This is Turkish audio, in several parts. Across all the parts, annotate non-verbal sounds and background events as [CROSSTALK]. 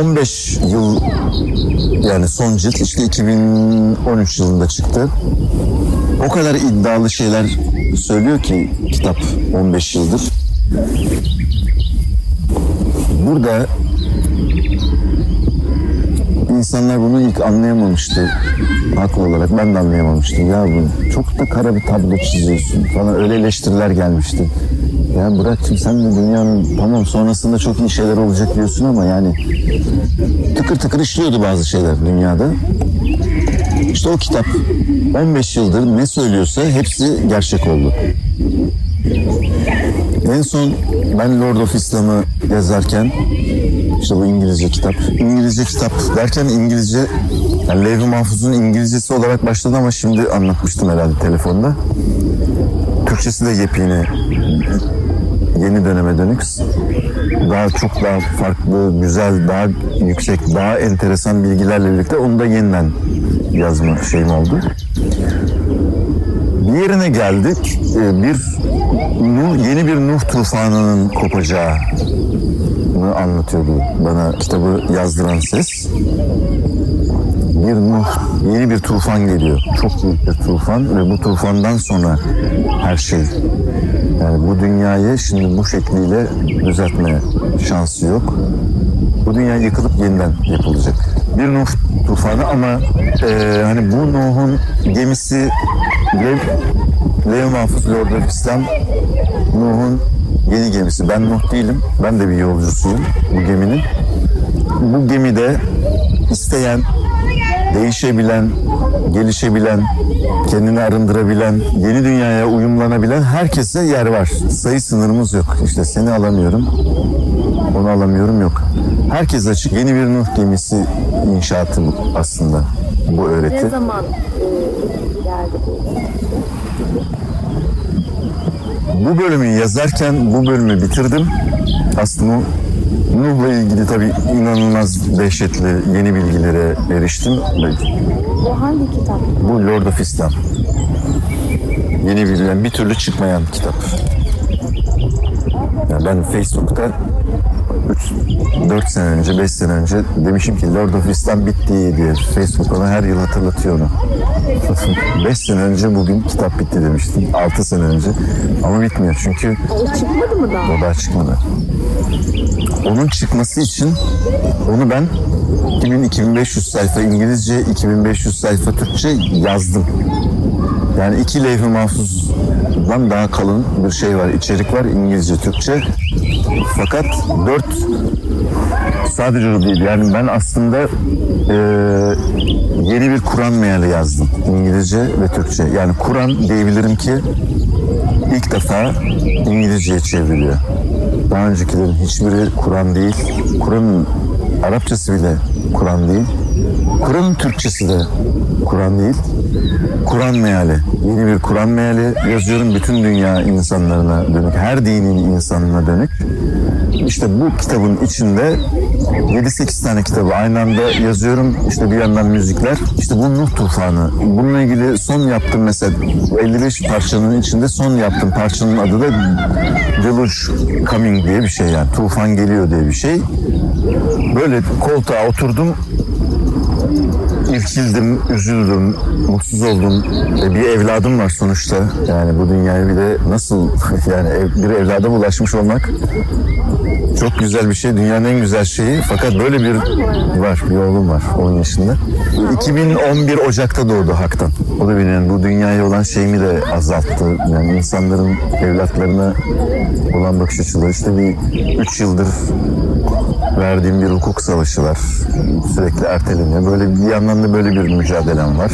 Bu 15 yıl yani son cilt işte 2013 yılında çıktı. O kadar iddialı şeyler söylüyor ki kitap 15 yıldır. Burada insanlar bunu ilk anlayamamıştı. Haklı olarak ben de anlayamamıştım. Ya bu çok da kara bir tablo çiziyorsun falan öyle eleştiriler gelmişti. Ya Burak'cığım sen de dünyanın tamam sonrasında çok iyi şeyler olacak diyorsun ama yani tıkır tıkır işliyordu bazı şeyler dünyada. İşte o kitap 15 yıldır ne söylüyorsa hepsi gerçek oldu. En son ben Lord of İslam'ı yazarken işte bu İngilizce kitap. İngilizce kitap derken İngilizce yani Levh-i Mahfuz'un İngilizcesi olarak başladı ama şimdi anlatmıştım herhalde telefonda. Türkçesi de yepyeni yeni döneme dönük daha çok daha farklı, güzel, daha yüksek, daha enteresan bilgilerle birlikte onu da yeniden yazma şeyim oldu. Bir yerine geldik. Ee, Bir Nuh, yeni bir Nuh tufanının kopacağını anlatıyordu bana kitabı yazdıran ses. Bir yeni bir tufan geliyor. Çok büyük bir tufan ve bu tufandan sonra her şey yani bu dünyayı şimdi bu şekliyle düzeltme şansı yok. Bu dünya yıkılıp yeniden yapılacak. Bir Nuh tufanı ama e, hani bu Nuh'un gemisi Lev, Lev Mahfuz Lord İslam Nuh'un yeni gemisi. Ben Nuh değilim. Ben de bir yolcusuyum bu geminin. Bu gemide isteyen, değişebilen, gelişebilen, kendini arındırabilen, yeni dünyaya uyumlanabilen herkese yer var. Sayı sınırımız yok. İşte seni alamıyorum, onu alamıyorum yok. Herkes açık. Yeni bir Nuh gemisi inşaatı aslında bu öğreti. Ne zaman e, geldi bu? Bu bölümü yazarken bu bölümü bitirdim. Aslında Nuh'la ilgili tabii inanılmaz dehşetli yeni bilgilere eriştim. Bu hangi kitap? Bu Lord of Islam. Yeni bilgilen bir türlü çıkmayan kitap. Yani ben Facebook'ta 4 sene önce, 5 sene önce demişim ki Lord of Islam bitti diye. Facebook bana her yıl hatırlatıyor onu. 5 sene önce bugün kitap bitti demiştim. 6 sene önce. Ama bitmiyor çünkü O çıkmadı mı daha? o daha çıkmadı. Onun çıkması için onu ben 2000-2500 sayfa İngilizce, 2500 sayfa Türkçe yazdım. Yani iki levh-i mahfuzdan daha kalın bir şey var, içerik var İngilizce, Türkçe. Fakat dört sadece değil. Yani ben aslında eee, yeni bir Kur'an meali yazdım. İngilizce ve Türkçe. Yani Kur'an diyebilirim ki ilk defa İngilizceye çevriliyor. Daha öncekilerin hiçbiri Kur'an değil. Kur'an'ın Arapçası bile Kur'an değil. Kur'an'ın Türkçesi de Kur'an değil. Kur'an meali. Yeni bir Kur'an meali yazıyorum bütün dünya insanlarına dönük. Her dinin insanına dönük. İşte bu kitabın içinde 7-8 tane kitabı aynı anda yazıyorum. İşte bir yandan müzikler. İşte bu Nuh Tufanı. Bununla ilgili son yaptım mesela 55 parçanın içinde son yaptım. Parçanın adı da Deluge Coming diye bir şey yani. Tufan geliyor diye bir şey. Böyle koltuğa oturdum irkildim, üzüldüm, mutsuz oldum. E, bir evladım var sonuçta. Yani bu dünyaya bir de nasıl [LAUGHS] yani bir evlada ulaşmış olmak çok güzel bir şey. Dünyanın en güzel şeyi. Fakat böyle bir var. Bir oğlum var 10 yaşında. 2011 Ocak'ta doğdu Hak'tan. O da benim bu dünyaya olan şeyimi de azalttı. Yani insanların evlatlarına olan bakış açıları. işte bir 3 yıldır verdiğim bir hukuk savaşı var. Sürekli erteleniyor. Böyle bir yandan da böyle bir mücadelem var.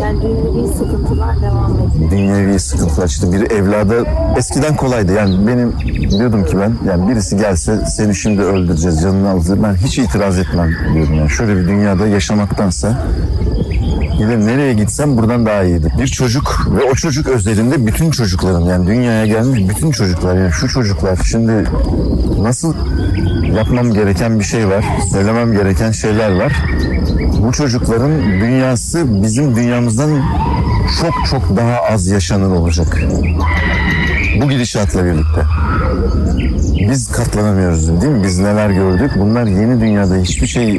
Yani dünyevi sıkıntılar devam ediyor. Dünyevi sıkıntılar işte bir evlada eskiden kolaydı. Yani benim diyordum ki ben yani birisi gelse seni şimdi öldüreceğiz canını alacağız. Ben hiç itiraz etmem diyordum yani. Şöyle bir dünyada yaşamaktansa Gidelim nereye gitsem buradan daha iyiydi. Bir çocuk ve o çocuk özelinde bütün çocukların yani dünyaya gelmiş bütün çocuklar yani şu çocuklar şimdi nasıl yapmam gereken bir şey var, söylemem gereken şeyler var. Bu çocukların dünyası bizim dünyamızdan çok çok daha az yaşanır olacak. Bu gidişatla birlikte. Biz katlanamıyoruz değil mi? Biz neler gördük? Bunlar yeni dünyada hiçbir şey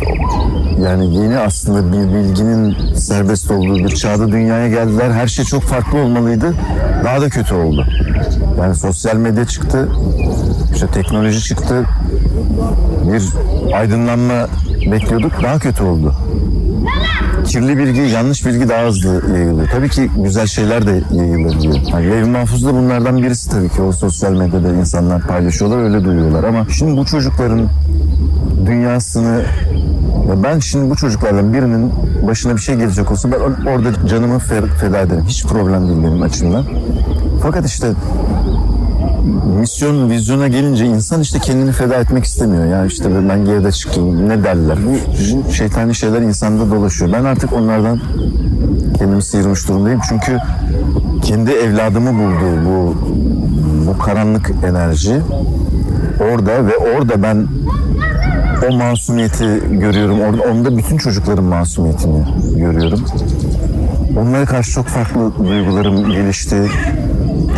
yani yeni aslında bir bilginin serbest olduğu bir çağda dünyaya geldiler. Her şey çok farklı olmalıydı. Daha da kötü oldu. Yani sosyal medya çıktı. işte teknoloji çıktı. Bir aydınlanma bekliyorduk. Daha kötü oldu kirli bilgi, yanlış bilgi daha hızlı yayılıyor. Tabii ki güzel şeyler de yayılabiliyor. Yani Lev Mahfuz da bunlardan birisi tabii ki. O sosyal medyada insanlar paylaşıyorlar, öyle duyuyorlar. Ama şimdi bu çocukların dünyasını ya ben şimdi bu çocuklardan birinin başına bir şey gelecek olsa ben orada canımı fe- feda ederim. Hiç problem değil benim açımdan. Fakat işte misyon, vizyona gelince insan işte kendini feda etmek istemiyor. Yani işte ben geride çıkayım ne derler. Şeytani şeyler insanda dolaşıyor. Ben artık onlardan kendimi sıyırmış durumdayım. Çünkü kendi evladımı buldu bu bu karanlık enerji orada ve orada ben o masumiyeti görüyorum. Orada onda bütün çocukların masumiyetini görüyorum. Onlara karşı çok farklı duygularım gelişti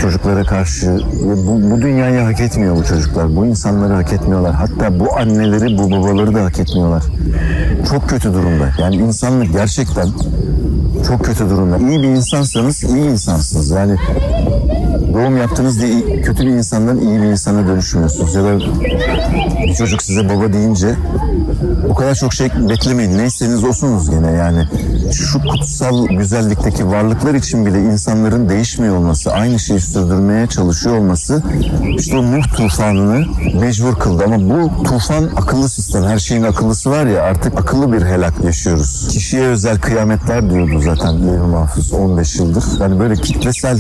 çocuklara karşı bu, bu dünyayı hak etmiyor bu çocuklar. Bu insanları hak etmiyorlar. Hatta bu anneleri, bu babaları da hak etmiyorlar. Çok kötü durumda. Yani insanlık gerçekten çok kötü durumda. İyi bir insansanız iyi insansınız. Yani doğum yaptınız diye kötü bir insandan iyi bir insana dönüşmüyorsunuz. Ya da bir çocuk size baba deyince o kadar çok şey beklemeyin. Neyseniz olsunuz gene yani. Şu kutsal güzellikteki varlıklar için bile insanların değişmiyor olması, aynı şeyi sürdürmeye çalışıyor olması işte o Nuh tufanını mecbur kıldı. Ama bu tufan akıllı sistem. Her şeyin akıllısı var ya artık akıllı bir helak yaşıyoruz. Kişiye özel kıyametler diyordu zaten Levi Mahfuz 15 yıldır. Yani böyle kitlesel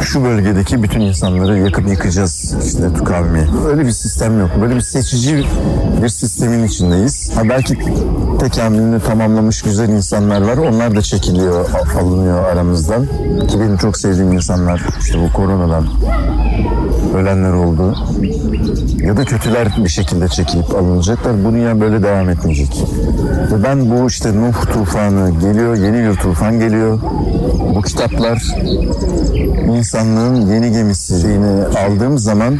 şu bölgedeki bütün insanları yakıp yıkacağız işte kavmi. Öyle bir sistem yok. Böyle bir seçici bir sistemin içindeyiz. Ha belki tekamülünü tamamlamış güzel insanlar var. Onlar da çekiliyor, alınıyor aramızdan. Ki benim çok sevdiğim insanlar işte bu koronadan ölenler oldu. Ya da kötüler bir şekilde çekilip alınacaklar. Bu dünya böyle devam etmeyecek. Ve ben bu işte Nuh tufanı geliyor, yeni bir tufan geliyor. Bu kitaplar insanlığın yeni gemisi şeyini aldığım zaman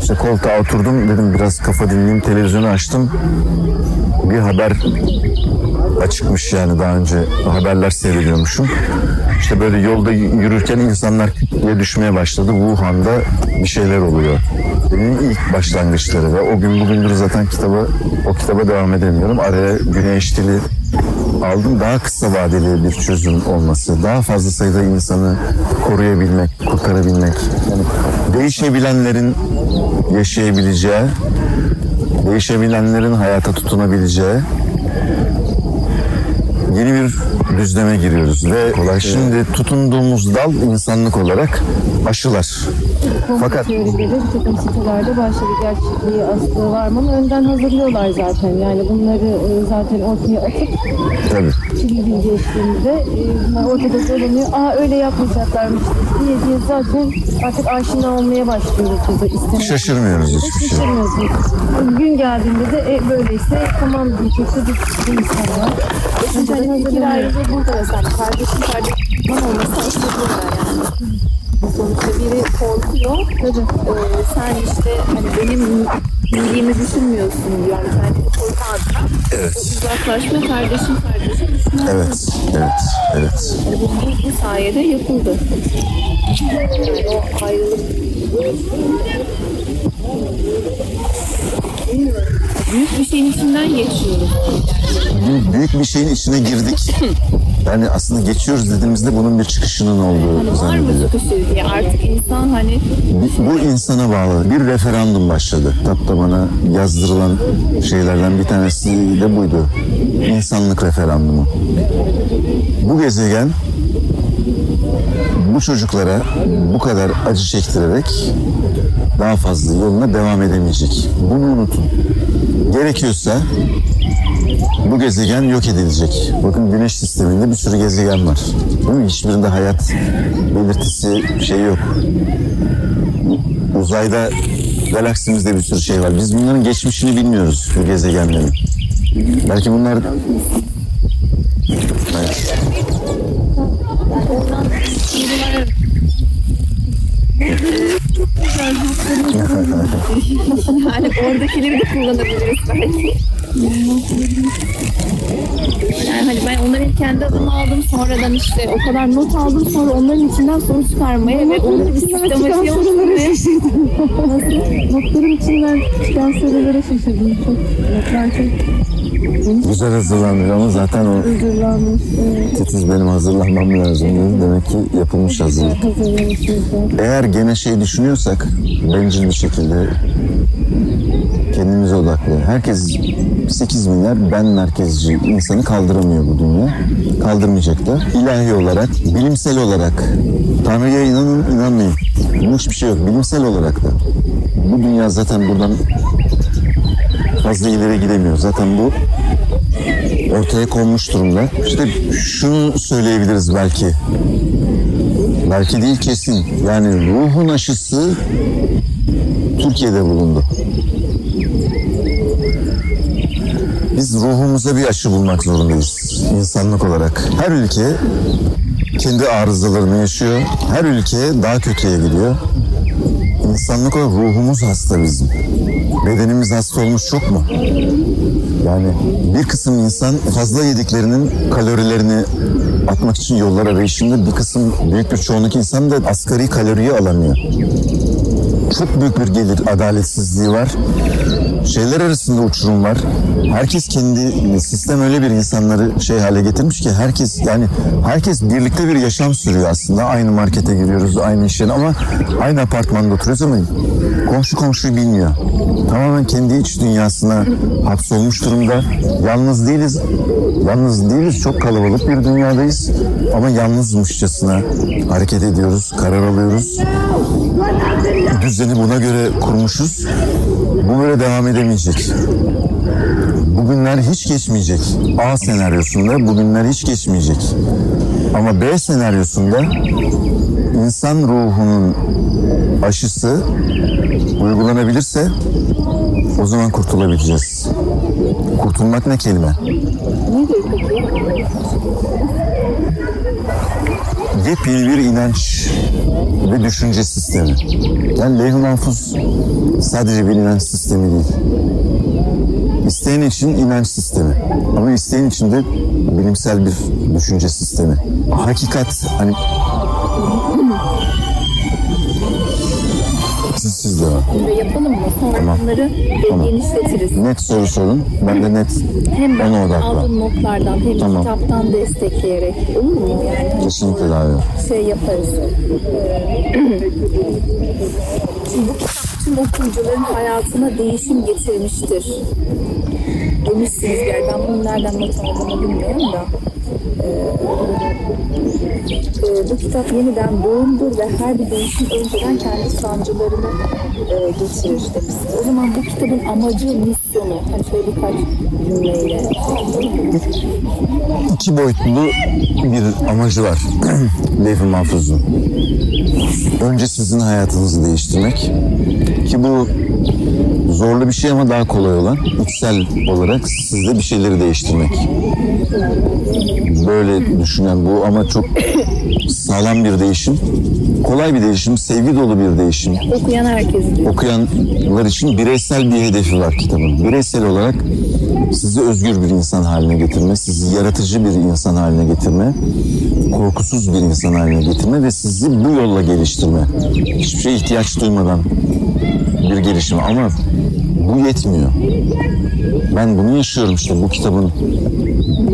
işte koltuğa oturdum dedim biraz kafa dinleyeyim televizyonu açtım bir haber açıkmış yani daha önce haberler seyrediyormuşum. İşte böyle yolda yürürken insanlar diye düşmeye başladı. Wuhan'da bir şeyler oluyor. Benim ilk başlangıçları ve o gün bugündür zaten kitabı o kitaba devam edemiyorum. Araya güneş dili aldım. Daha kısa vadeli bir çözüm olması, daha fazla sayıda insanı koruyabilmek, kurtarabilmek. Yani değişebilenlerin yaşayabileceği, değişebilenlerin hayata tutunabileceği yeni bir düzleme giriyoruz ve kolay. Şimdi tutunduğumuz dal insanlık olarak aşılar. Fakat bir takım sitelerde başladı. Gerçekliği aslı var mı? Önden hazırlıyorlar zaten. Yani bunları e, zaten ortaya atıp tabii kirli bilgi eşliğinde e, bunlar ortada dolanıyor. Aa öyle yapmayacaklarmış diye diye zaten artık aşina olmaya başlıyoruz biz de istemeye. şaşırmıyoruz hiçbir şey. Şaşırmıyorsunuz. Gün geldiğinde de e, böyleyse tamam diyecek de bir, bir insan var. Zaten Bir ayrıca burada mesela kardeşim kardeşim olması istediyorlar yani. Sonuçta biri korkuyor. Ee, sen işte hani benim iyiliğimi düşünmüyorsun diyor. Yani kendini koruma adına. Evet. Uzaklaşma kardeşim kardeşim düşünüyor. Evet, evet, evet. Yani bu, bu, bu sayede yapıldı. Yani o ayrılık büyük bir şeyin içinden geçiyoruz. Büyük- bir şeyin içine girdik. Yani aslında geçiyoruz dediğimizde bunun bir çıkışının olduğu Hani var mı çıkışı diye artık insan hani Bu- Bu insana bağlı. Bir referandum başladı. Kitapta bana yazdırılan şeylerden bir tanesi de buydu. İnsanlık referandumu. Bu gezegen bu çocuklara bu kadar acı çektirerek daha fazla yoluna devam edemeyecek. Bunu unutun. Gerekiyorsa bu gezegen yok edilecek. Bakın güneş sisteminde bir sürü gezegen var. Değil mi? Hiçbirinde hayat belirtisi şey yok uzayda galaksimizde bir sürü şey var. Biz bunların geçmişini bilmiyoruz bu gezegenlerin. Belki bunlar Evet. Yani oradakileri de kullanabiliriz belki. Yani hani ben onları kendi adıma aldım. Sonradan işte o kadar not aldım. Sonra onların içinden soru çıkarmaya ve onları bir sistematiğe sorulara şaşırdım. [LAUGHS] Notların içinden çıkan sorulara şaşırdım. Çok, notlar çok Güzel hazırlanmış ama zaten o hazırlanmış. Evet, titiz benim hazırlanmam lazım. dedi. Demek ki yapılmış hazırlık. Eğer gene şey düşünüyorsak bencil bir şekilde kendimize odaklı. Herkes 8 milyar ben merkezci insanı kaldıramıyor bu dünya. Kaldırmayacak da. İlahi olarak, bilimsel olarak Tanrı'ya inanın inanmayın. Bunun hiçbir şey yok. Bilimsel olarak da. Bu dünya zaten buradan fazla ileri gidemiyor. Zaten bu ortaya konmuş durumda. İşte şunu söyleyebiliriz belki. Belki değil kesin. Yani ruhun aşısı Türkiye'de bulundu. Biz ruhumuza bir aşı bulmak zorundayız insanlık olarak. Her ülke kendi arızalarını yaşıyor. Her ülke daha kötüye gidiyor. İnsanlık olarak ruhumuz hasta bizim. Bedenimiz hasta olmuş çok mu? Yani bir kısım insan fazla yediklerinin kalorilerini atmak için yollar arayışında bir kısım büyük bir çoğunluk insan da asgari kaloriyi alamıyor. Çok büyük bir gelir adaletsizliği var. Şeyler arasında uçurum var. Herkes kendi sistem öyle bir insanları şey hale getirmiş ki herkes yani herkes birlikte bir yaşam sürüyor aslında. Aynı markete giriyoruz, aynı iş yerine ama aynı apartmanda oturuyoruz ama komşu komşuyu bilmiyor. Tamamen kendi iç dünyasına hapsolmuş durumda. Yalnız değiliz. Yalnız değiliz. Çok kalabalık bir dünyadayız. Ama yalnızmışçasına hareket ediyoruz, karar alıyoruz. Düzeni buna göre kurmuşuz. Bu böyle devam edemeyecek. Bugünler hiç geçmeyecek. A senaryosunda bugünler hiç geçmeyecek. Ama B senaryosunda insan ruhunun aşısı uygulanabilirse o zaman kurtulabileceğiz. Kurtulmak ne kelime? Yepyeni bir inanç ve düşünce sistemi. Yani levh-i mahfuz sadece bir inanç sistemi değil. İsteyen için inanç sistemi. Ama isteyen için de bilimsel bir düşünce sistemi. Hakikat hani Tamam. bunları Tamam. genişletiriz. Net soru sorun. Ben de net Hem ben ona odaklan. aldığım notlardan hem Tamam. kitaptan destekleyerek olur mu? Yani Kesinlikle iyi. şey yaparız. [CLEARS THROAT] Şimdi bu tüm okuyucuların hayatına değişim getirmiştir. Demişsiniz yer. Ben bunun nereden not aldığımı bilmiyorum da. Ee, e, bu kitap yeniden doğumdur ve her bir değişim önceden kendi sancılarını e, getirir demişsiniz. O zaman bu kitabın amacı, misyonu, hani şöyle birkaç cümleyle. iki boyutlu bir amacı var [CLEARS THROAT] Levh-i Mahfuz'un. Önce sizin hayatınızı değiştirmek ki bu zorlu bir şey ama daha kolay olan içsel olarak sizde bir şeyleri değiştirmek. Böyle düşünen bu ama çok sağlam bir değişim. Kolay bir değişim, sevgi dolu bir değişim. Okuyan herkes diyor. okuyanlar için bireysel bir hedefi var kitabın. Bireysel olarak sizi özgür bir insan haline getirme, sizi yaratıcı bir insan haline getirme, korkusuz bir insan haline getirme ve sizi bu yolla geliştirme. Hiçbir şeye ihtiyaç duymadan bir gelişim ama bu yetmiyor. Ben bunu yaşıyorum işte bu kitabın.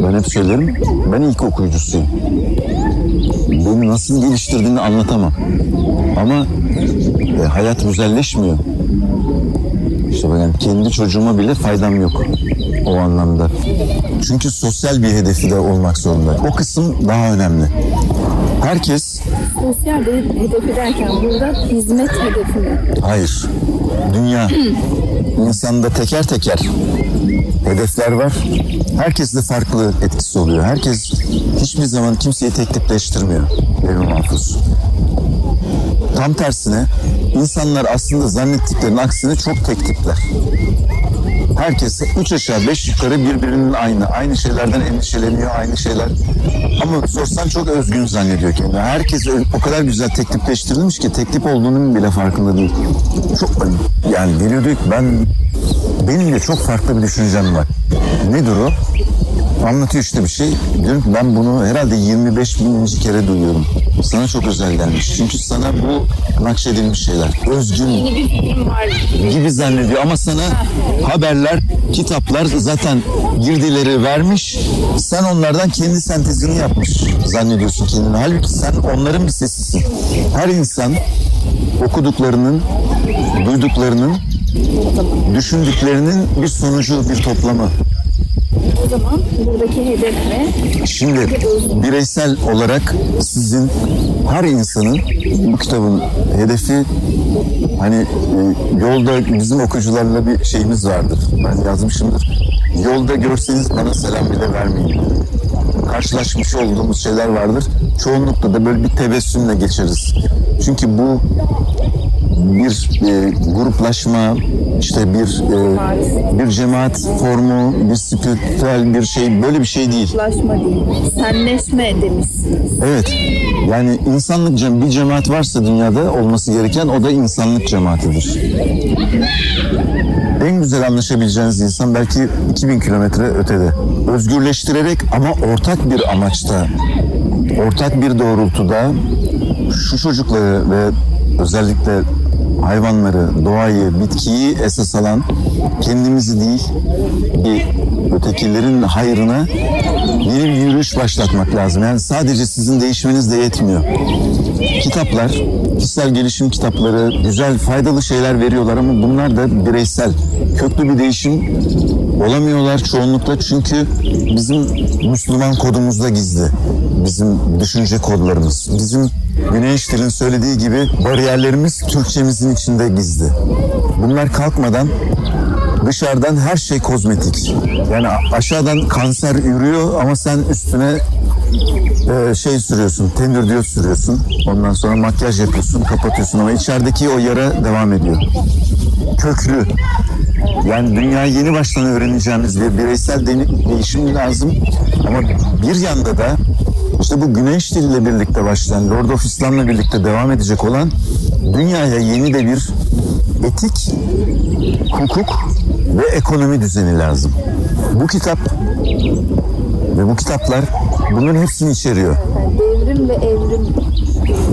Ben hep söylerim, ben ilk okuyucusuyum. Beni nasıl geliştirdiğini anlatamam. Ama e, hayat güzelleşmiyor. İşte ben kendi çocuğuma bile faydam yok o anlamda. Çünkü sosyal bir hedefi de olmak zorunda. O kısım daha önemli. Herkes, Sosyal de hedefi derken burada hizmet hedefi mi? hayır, dünya, insanda teker teker hedefler var. Herkes de farklı etkisi oluyor. Herkes hiçbir zaman kimseyi tek tipleştirmiyor. Mahfuz. Tam tersine insanlar aslında zannettiklerinin aksine çok tek. Herkes üç aşağı beş yukarı birbirinin aynı. Aynı şeylerden endişeleniyor, aynı şeyler. Ama sorsan çok özgün zannediyor kendini. Herkes o kadar güzel teklifleştirilmiş ki teklif olduğunun bile farkında değil. Çok yani geliyor ben benim de çok farklı bir düşüncem var. Nedir o? Anlatıyor işte bir şey. Diyorum ki ben bunu herhalde 25 bininci kere duyuyorum. Sana çok özel gelmiş. Çünkü sana bu nakşedilmiş şeyler. Özgün Yeni bir film var. gibi zannediyor ama sana haberler, kitaplar zaten girdileri vermiş. Sen onlardan kendi sentezini yapmış zannediyorsun kendini. Halbuki sen onların bir sesisin. Her insan okuduklarının, duyduklarının, düşündüklerinin bir sonucu, bir toplamı. Zaman buradaki hedef ne? Şimdi bireysel olarak sizin her insanın bu kitabın hedefi hani e, yolda bizim okuyucularla bir şeyimiz vardır. Ben yazmışımdır. Yolda görseniz bana selam bile vermeyin. Karşılaşmış olduğumuz şeyler vardır. Çoğunlukla da böyle bir tebessümle geçeriz. Çünkü bu bir e, gruplaşma, işte bir e, bir cemaat formu, bir spiritüel bir şey böyle bir şey değil. Ulaşma değil. Senleşme demişsiniz. Evet. Yani insanlık cem bir cemaat varsa dünyada olması gereken o da insanlık cemaatidir. En güzel anlaşabileceğiniz insan belki 2000 kilometre ötede. Özgürleştirerek ama ortak bir amaçta, ortak bir doğrultuda şu çocukları ve özellikle hayvanları, doğayı, bitkiyi esas alan kendimizi değil bir ötekilerin hayrına yeni bir yürüyüş başlatmak lazım. Yani sadece sizin değişmeniz de yetmiyor. Kitaplar, kişisel gelişim kitapları güzel, faydalı şeyler veriyorlar ama bunlar da bireysel. Köklü bir değişim olamıyorlar çoğunlukla çünkü bizim Müslüman kodumuzda gizli. Bizim düşünce kodlarımız. Bizim Güneş Dil'in söylediği gibi bariyerlerimiz Türkçemizin içinde gizli. Bunlar kalkmadan dışarıdan her şey kozmetik. Yani aşağıdan kanser yürüyor ama sen üstüne e, şey sürüyorsun, tendür diyor sürüyorsun. Ondan sonra makyaj yapıyorsun, kapatıyorsun ama içerideki o yara devam ediyor. Köklü. Yani dünyayı yeni baştan öğreneceğimiz bir bireysel değişim lazım. Ama bir yanda da işte bu güneş diliyle birlikte başlayan, Lord of İslam'la birlikte devam edecek olan dünyaya yeni de bir etik, hukuk ve ekonomi düzeni lazım. Bu kitap ve bu kitaplar bunların hepsini içeriyor. Devrim ve evrim.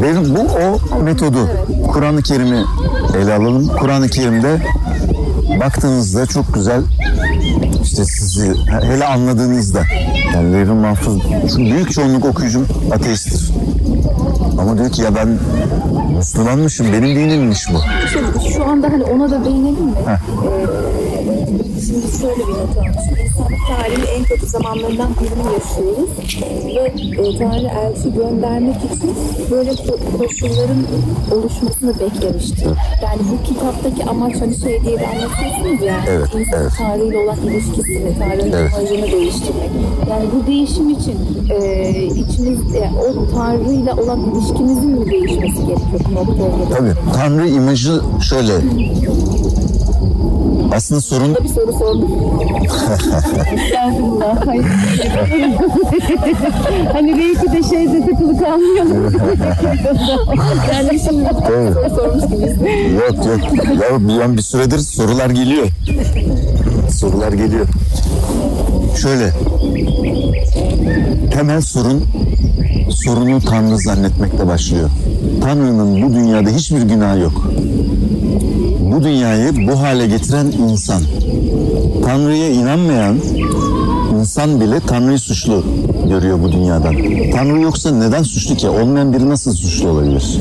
Benim bu o metodu. Kur'an-ı Kerim'i ele alalım. Kur'an-ı Kerim'de baktığınızda çok güzel işte sizi hele anladığınızda yani Levin Mahfuz büyük çoğunluk okuyucum ateisttir. Ama diyor ki ya ben Müslümanmışım benim dinimmiş bu. Şu, şu anda hani ona da değinelim mi? Heh. Ee, şimdi şöyle bir not almışım. İnsanlık tarihi en kötü zamanlarından birini yaşıyoruz. Ve e, Tanrı elçi göndermek için böyle ko- koşulların oluşmasını beklemişti. Yani bu kitaptaki amaç hani şey diye de anlatıyorsunuz ya. Evet, İnsan evet. Tanrı ile olan ilişkisini, Tanrı'nın Evet. imajını değiştirmek. Yani bu değişim için e, içimiz, e, o Tanrı ile olan ilişkimizin mi değişmesi gerekiyor? Tabii Tanrı imajı şöyle aslında sorun bir soru sordum. Estağfurullah. Hayır. [LAUGHS] hani belki de şeyde takılı kalmayalım. [LAUGHS] Yani şimdi Evet. soru sormuş gibiyiz. Yok yok. Ya bir, bir süredir sorular geliyor. Sorular geliyor. Şöyle. Temel sorun sorunu Tanrı zannetmekle başlıyor. Tanrı'nın bu dünyada hiçbir günahı yok. Bu dünyayı bu hale getiren insan. Tanrı'ya inanmayan insan bile Tanrı'yı suçlu görüyor bu dünyadan. Tanrı yoksa neden suçlu ki? Olmayan biri nasıl suçlu olabilir?